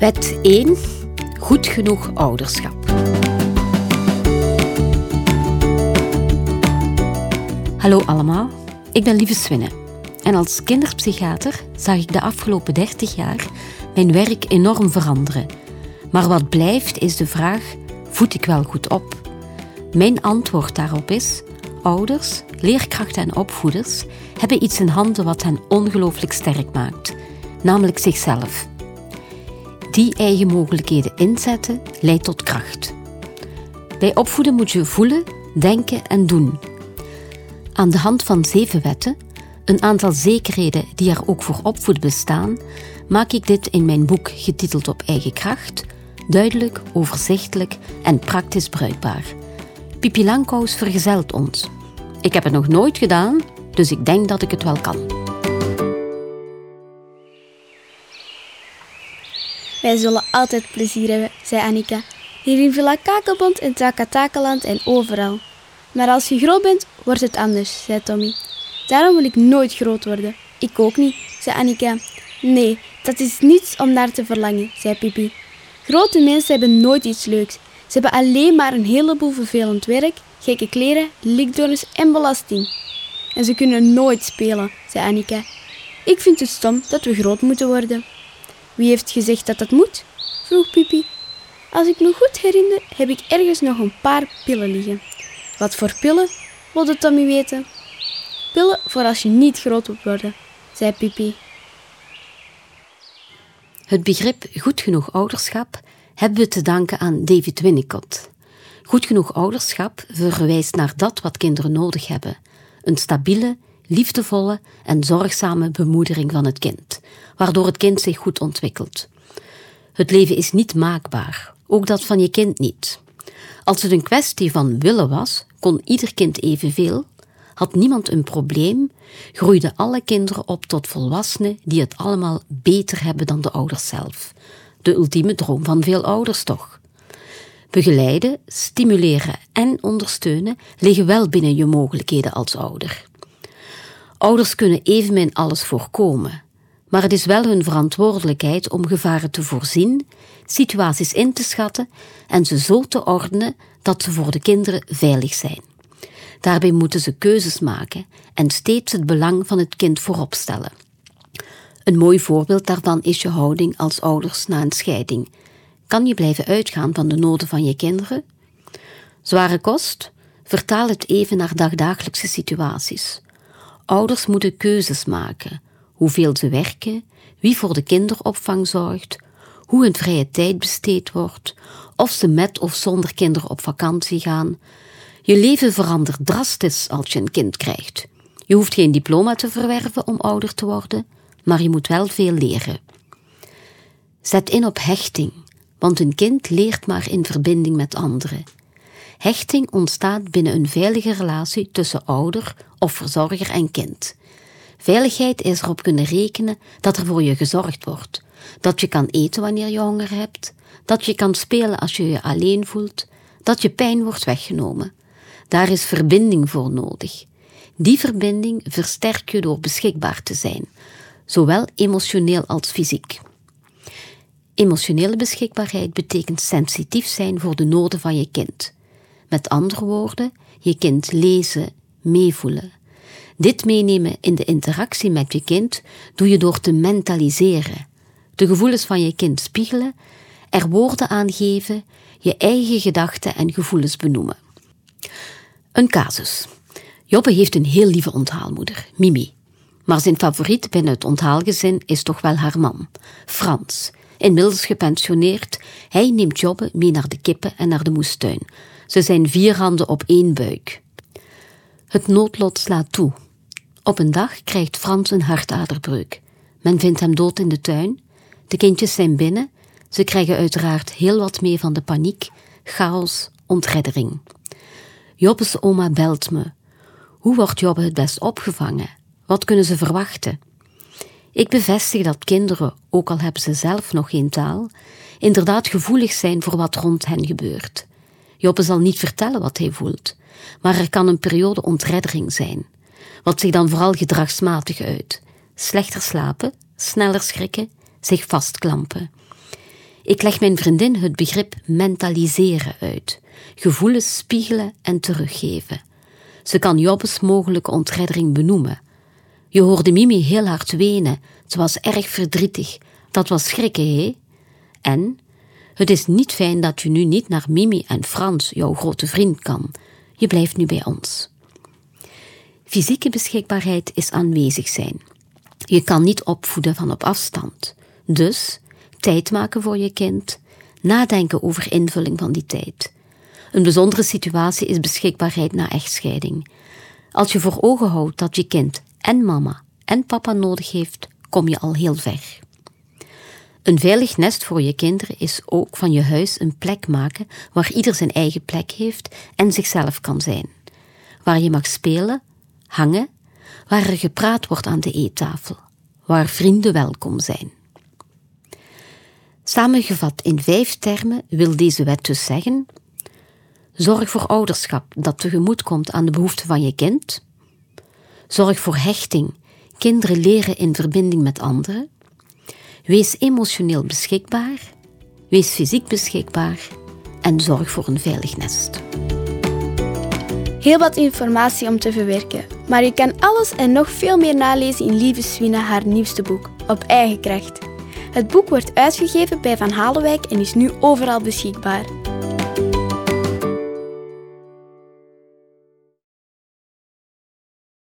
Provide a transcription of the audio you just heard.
Wet 1. Goed genoeg ouderschap. Hallo allemaal, ik ben Lieve Swinne. En als kinderpsychiater zag ik de afgelopen 30 jaar mijn werk enorm veranderen. Maar wat blijft is de vraag: voed ik wel goed op? Mijn antwoord daarop is: ouders, leerkrachten en opvoeders hebben iets in handen wat hen ongelooflijk sterk maakt, namelijk zichzelf. Die eigen mogelijkheden inzetten leidt tot kracht. Bij opvoeden moet je voelen, denken en doen. Aan de hand van zeven wetten, een aantal zekerheden die er ook voor opvoeden bestaan, maak ik dit in mijn boek getiteld Op eigen kracht duidelijk, overzichtelijk en praktisch bruikbaar. Pipi Langkous vergezelt ons. Ik heb het nog nooit gedaan, dus ik denk dat ik het wel kan. Wij zullen altijd plezier hebben, zei Annika. Hier in Villa Kakelbond, in Takatakeland en overal. Maar als je groot bent, wordt het anders, zei Tommy. Daarom wil ik nooit groot worden. Ik ook niet, zei Annika. Nee, dat is niets om naar te verlangen, zei Pipi. Grote mensen hebben nooit iets leuks. Ze hebben alleen maar een heleboel vervelend werk, gekke kleren, likdorens en belasting. En ze kunnen nooit spelen, zei Annika. Ik vind het stom dat we groot moeten worden. Wie heeft gezegd dat dat moet? vroeg Pipi. Als ik me goed herinner, heb ik ergens nog een paar pillen liggen. Wat voor pillen? wilde Tommy weten. Pillen voor als je niet groot wilt worden, zei Pipi. Het begrip goed genoeg ouderschap hebben we te danken aan David Winnicott. Goed genoeg ouderschap verwijst naar dat wat kinderen nodig hebben: een stabiele, liefdevolle en zorgzame bemoedering van het kind, waardoor het kind zich goed ontwikkelt. Het leven is niet maakbaar, ook dat van je kind niet. Als het een kwestie van willen was, kon ieder kind evenveel, had niemand een probleem, groeiden alle kinderen op tot volwassenen die het allemaal beter hebben dan de ouders zelf. De ultieme droom van veel ouders toch. Begeleiden, stimuleren en ondersteunen liggen wel binnen je mogelijkheden als ouder. Ouders kunnen evenmin alles voorkomen, maar het is wel hun verantwoordelijkheid om gevaren te voorzien, situaties in te schatten en ze zo te ordenen dat ze voor de kinderen veilig zijn. Daarbij moeten ze keuzes maken en steeds het belang van het kind voorop stellen. Een mooi voorbeeld daarvan is je houding als ouders na een scheiding. Kan je blijven uitgaan van de noden van je kinderen? Zware kost? Vertaal het even naar dagdagelijkse situaties. Ouders moeten keuzes maken. Hoeveel ze werken, wie voor de kinderopvang zorgt, hoe hun vrije tijd besteed wordt, of ze met of zonder kinderen op vakantie gaan. Je leven verandert drastisch als je een kind krijgt. Je hoeft geen diploma te verwerven om ouder te worden, maar je moet wel veel leren. Zet in op hechting, want een kind leert maar in verbinding met anderen. Hechting ontstaat binnen een veilige relatie tussen ouder of verzorger en kind. Veiligheid is erop kunnen rekenen dat er voor je gezorgd wordt, dat je kan eten wanneer je honger hebt, dat je kan spelen als je je alleen voelt, dat je pijn wordt weggenomen. Daar is verbinding voor nodig. Die verbinding versterk je door beschikbaar te zijn, zowel emotioneel als fysiek. Emotionele beschikbaarheid betekent sensitief zijn voor de noden van je kind. Met andere woorden, je kind lezen, meevoelen. Dit meenemen in de interactie met je kind doe je door te mentaliseren, de gevoelens van je kind spiegelen, er woorden aan geven, je eigen gedachten en gevoelens benoemen. Een casus. Jobbe heeft een heel lieve onthaalmoeder, Mimi. Maar zijn favoriet binnen het onthaalgezin is toch wel haar man, Frans. Inmiddels gepensioneerd, hij neemt Jobbe mee naar de kippen en naar de moestuin. Ze zijn vier handen op één buik. Het noodlot slaat toe. Op een dag krijgt Frans een hartaderbreuk. Men vindt hem dood in de tuin. De kindjes zijn binnen. Ze krijgen uiteraard heel wat mee van de paniek, chaos, ontreddering. Jobbes oma belt me. Hoe wordt Jobbe het best opgevangen? Wat kunnen ze verwachten? Ik bevestig dat kinderen, ook al hebben ze zelf nog geen taal, inderdaad gevoelig zijn voor wat rond hen gebeurt. Jobbe zal niet vertellen wat hij voelt, maar er kan een periode ontreddering zijn, wat zich dan vooral gedragsmatig uit. Slechter slapen, sneller schrikken, zich vastklampen. Ik leg mijn vriendin het begrip mentaliseren uit. Gevoelens spiegelen en teruggeven. Ze kan Jobbes mogelijke ontreddering benoemen. Je hoorde Mimi heel hard wenen. Ze was erg verdrietig. Dat was schrikken, hé? En het is niet fijn dat je nu niet naar Mimi en Frans, jouw grote vriend, kan. Je blijft nu bij ons. Fysieke beschikbaarheid is aanwezig zijn. Je kan niet opvoeden van op afstand. Dus tijd maken voor je kind, nadenken over invulling van die tijd. Een bijzondere situatie is beschikbaarheid na echtscheiding. Als je voor ogen houdt dat je kind en mama en papa nodig heeft, kom je al heel ver. Een veilig nest voor je kinderen is ook van je huis een plek maken waar ieder zijn eigen plek heeft en zichzelf kan zijn. Waar je mag spelen, hangen, waar er gepraat wordt aan de eettafel, waar vrienden welkom zijn. Samengevat in vijf termen wil deze wet dus zeggen: zorg voor ouderschap dat tegemoet komt aan de behoeften van je kind. Zorg voor hechting, kinderen leren in verbinding met anderen. Wees emotioneel beschikbaar, wees fysiek beschikbaar en zorg voor een veilig nest. Heel wat informatie om te verwerken, maar je kan alles en nog veel meer nalezen in Lieve Swina haar nieuwste boek, Op eigen kracht. Het boek wordt uitgegeven bij Van Halenwijk en is nu overal beschikbaar.